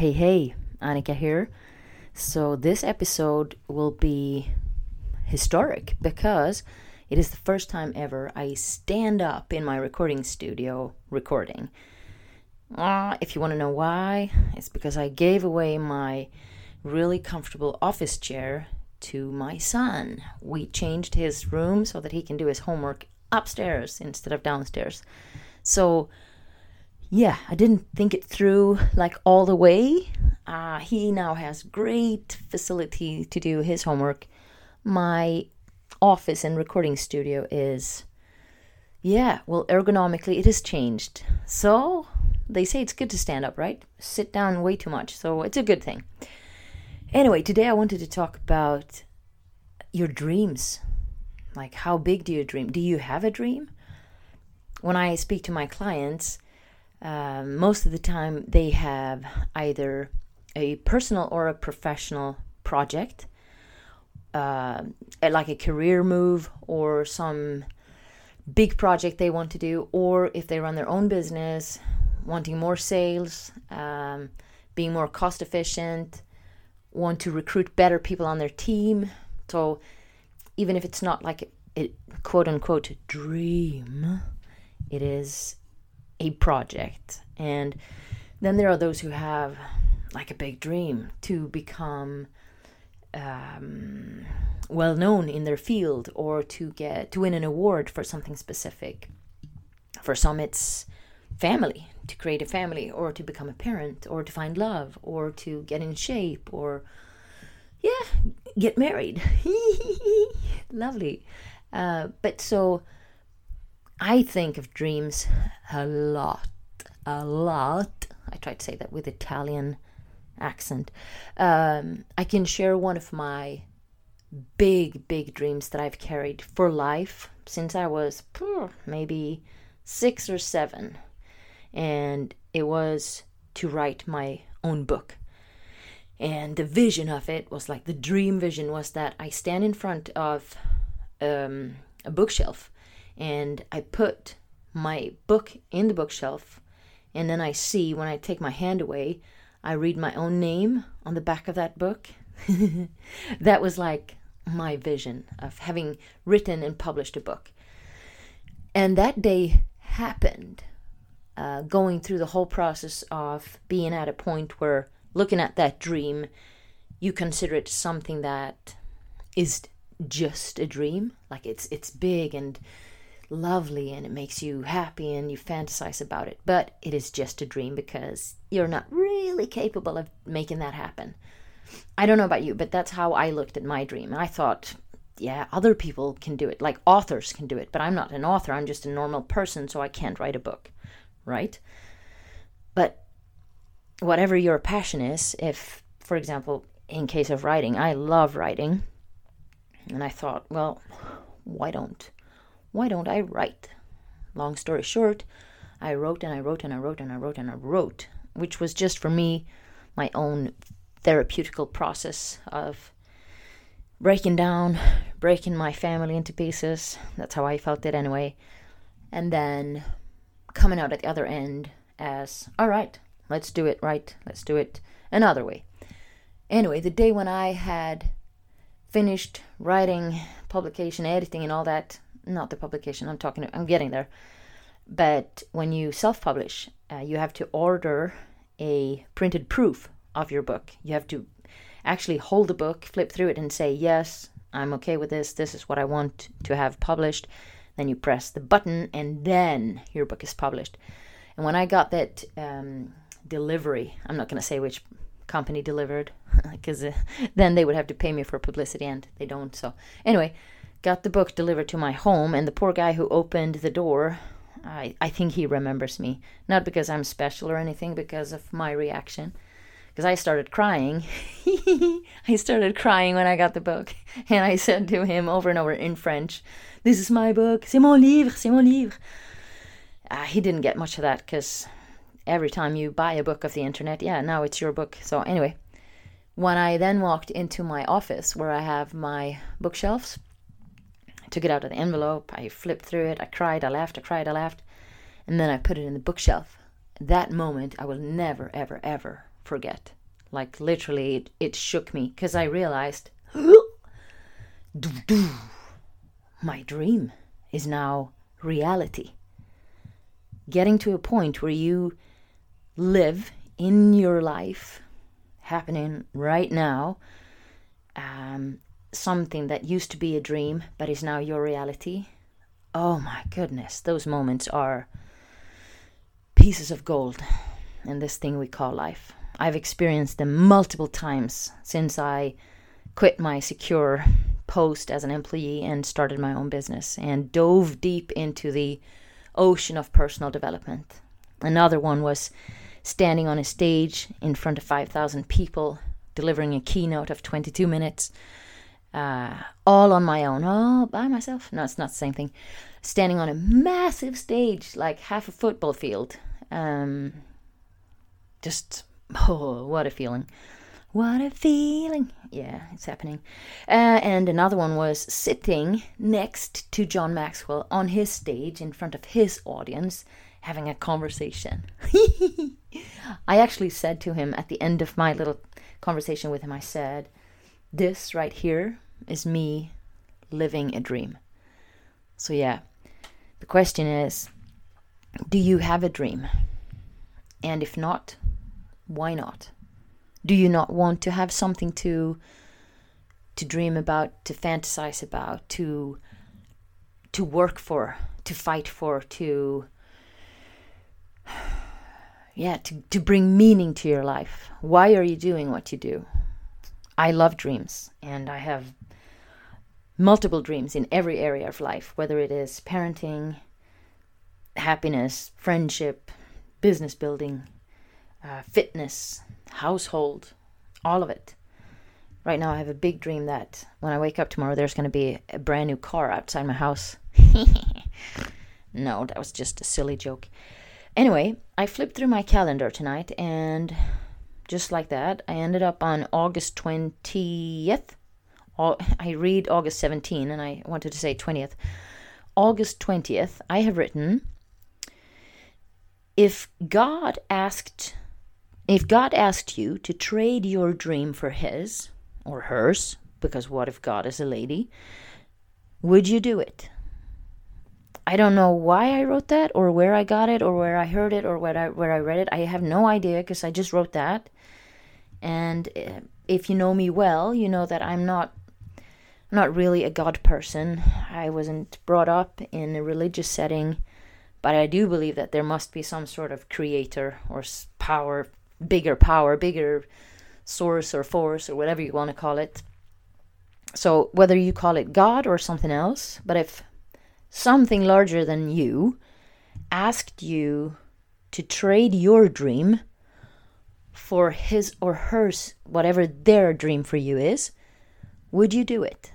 Hey, hey, Annika here. So, this episode will be historic because it is the first time ever I stand up in my recording studio recording. Uh, if you want to know why, it's because I gave away my really comfortable office chair to my son. We changed his room so that he can do his homework upstairs instead of downstairs. So, yeah, I didn't think it through like all the way. Uh, he now has great facility to do his homework. My office and recording studio is, yeah, well, ergonomically it has changed. So they say it's good to stand up, right? Sit down way too much. So it's a good thing. Anyway, today I wanted to talk about your dreams. Like, how big do you dream? Do you have a dream? When I speak to my clients, um, most of the time they have either a personal or a professional project, uh, like a career move or some big project they want to do, or if they run their own business, wanting more sales, um, being more cost efficient, want to recruit better people on their team. So even if it's not like a, a quote unquote dream, it is a project. And then there are those who have like a big dream to become um, well known in their field or to get to win an award for something specific. For some, it's family to create a family or to become a parent or to find love or to get in shape or yeah get married lovely uh, but so I think of dreams a lot, a lot. I try to say that with Italian accent. Um, I can share one of my big, big dreams that I've carried for life since I was maybe six or seven. And it was to write my own book. And the vision of it was like the dream vision was that I stand in front of um, a bookshelf and I put my book in the bookshelf, and then I see when I take my hand away, I read my own name on the back of that book. that was like my vision of having written and published a book. And that day happened, uh, going through the whole process of being at a point where looking at that dream, you consider it something that is just a dream. Like it's it's big and lovely and it makes you happy and you fantasize about it. But it is just a dream because you're not really capable of making that happen. I don't know about you, but that's how I looked at my dream. I thought, yeah, other people can do it, like authors can do it, but I'm not an author. I'm just a normal person, so I can't write a book, right? But whatever your passion is, if, for example, in case of writing, I love writing, and I thought, well, why don't why don't I write? Long story short, I wrote and I wrote and I wrote and I wrote and I wrote, which was just for me my own therapeutical process of breaking down, breaking my family into pieces. That's how I felt it anyway. And then coming out at the other end as, all right, let's do it right, let's do it another way. Anyway, the day when I had finished writing, publication, editing, and all that, not the publication i'm talking i'm getting there. But when you self-publish uh, you have to order a printed proof of your book. You have to actually hold the book flip through it and say yes i'm okay with this. This is what i want to have published. Then you press the button and then your book is published. And when i got that um, delivery i'm not going to say which company delivered because uh, then they would have to pay me for publicity and they don't so anyway got the book delivered to my home, and the poor guy who opened the door, I, I think he remembers me. Not because I'm special or anything, because of my reaction. Because I started crying. I started crying when I got the book. And I said to him over and over in French, This is my book. C'est mon livre. C'est mon livre. Uh, he didn't get much of that because every time you buy a book of the internet, yeah, now it's your book. So, anyway, when I then walked into my office where I have my bookshelves, took it out of the envelope. I flipped through it. I cried. I laughed. I cried. I laughed. And then I put it in the bookshelf. That moment I will never, ever, ever forget. Like literally, it, it shook me because I realized my dream is now reality. Getting to a point where you live in your life, happening right now, um, something that used to be a dream but is now your reality. Oh my goodness, those moments are pieces of gold in this thing we call life. I've experienced them multiple times since I quit my secure post as an employee and started my own business and dove deep into the ocean of personal development. Another one was standing on a stage in front of 5,000 people, delivering a keynote of 22 minutes, uh, all on my own, all by myself. No, it's not the same thing. Standing on a massive stage, like half a football field. Um, just, oh, what a feeling. What a feeling. Yeah, it's happening. Uh, and another one was sitting next to John Maxwell on his stage in front of his audience having a conversation. I actually said to him at the end of my little conversation with him, I said, This right here is me living a dream. So, yeah, the question is Do you have a dream? And if not, why not? Do you not want to have something to to dream about, to fantasize about, to to work for, to fight for, to yeah, to, to bring meaning to your life. Why are you doing what you do? I love dreams and I have multiple dreams in every area of life, whether it is parenting, happiness, friendship, business building, uh, fitness, household, all of it. Right now, I have a big dream that when I wake up tomorrow, there's going to be a brand new car outside my house. no, that was just a silly joke. Anyway, I flipped through my calendar tonight and just like that, I ended up on August 20th. I read August 17 and I wanted to say 20th. August 20th, I have written if God asked if God asked you to trade your dream for his or hers, because what if God is a lady, would you do it? I don't know why I wrote that or where I got it or where I heard it or where I where I read it. I have no idea because I just wrote that. And eh, if you know me well, you know that I'm not not really a God person. I wasn't brought up in a religious setting, but I do believe that there must be some sort of creator or power, bigger power, bigger source or force or whatever you want to call it. So whether you call it God or something else, but if something larger than you asked you to trade your dream for his or hers, whatever their dream for you is, would you do it?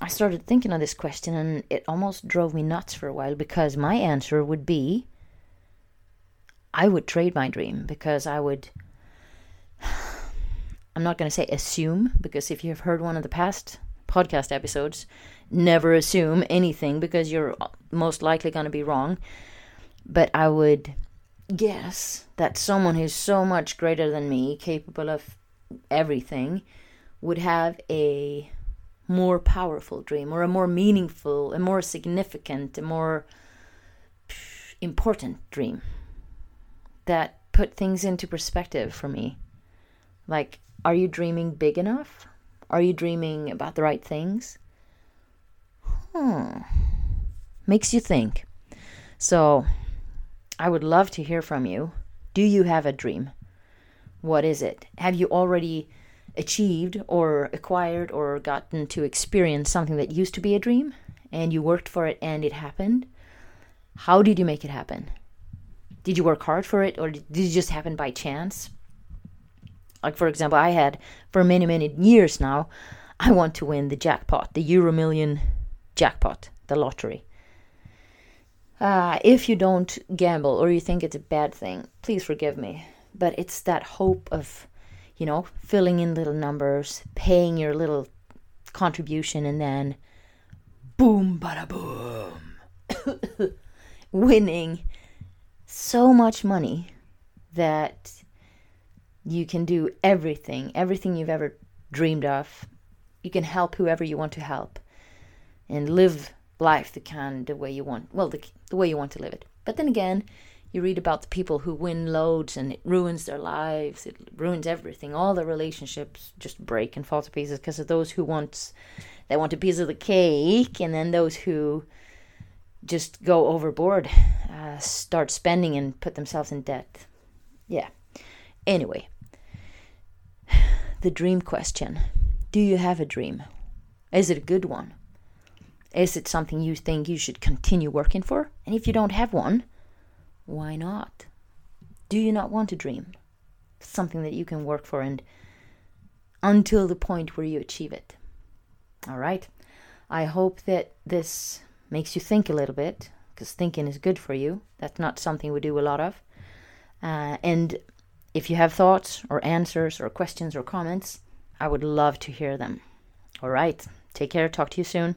I started thinking of this question and it almost drove me nuts for a while because my answer would be I would trade my dream because I would. I'm not going to say assume because if you've heard one of the past podcast episodes, never assume anything because you're most likely going to be wrong. But I would guess that someone who's so much greater than me, capable of everything, would have a more powerful dream or a more meaningful, a more significant, a more important dream that put things into perspective for me. Like, are you dreaming big enough? Are you dreaming about the right things? Hmm. Makes you think. So, I would love to hear from you. Do you have a dream? What is it? Have you already achieved or acquired or gotten to experience something that used to be a dream and you worked for it and it happened? How did you make it happen? Did you work hard for it or did it just happen by chance? Like, for example, I had for many, many years now, I want to win the jackpot, the Euro Million jackpot, the lottery. Uh, if you don't gamble or you think it's a bad thing, please forgive me. But it's that hope of, you know, filling in little numbers, paying your little contribution, and then boom, bada boom, winning so much money that You can do everything, everything you've ever dreamed of. You can help whoever you want to help and live life the kind the way you want well the, the way you want to live it. But then again you read about the people who win loads and it ruins their lives it ruins everything. All their relationships just break and fall to pieces because of those who want they want a piece of the cake and then those who just go overboard uh, start spending and put themselves in debt. Yeah. Anyway the dream question. Do you have a dream? Is it a good one is it something you think you should continue working for? And if you don't have one, why not? Do you not want to dream? Something that you can work for and until the point where you achieve it. All right. I hope that this makes you think a little bit because thinking is good for you. That's not something we do a lot of. Uh, and if you have thoughts or answers or questions or comments, I would love to hear them. All right. Take care. Talk to you soon.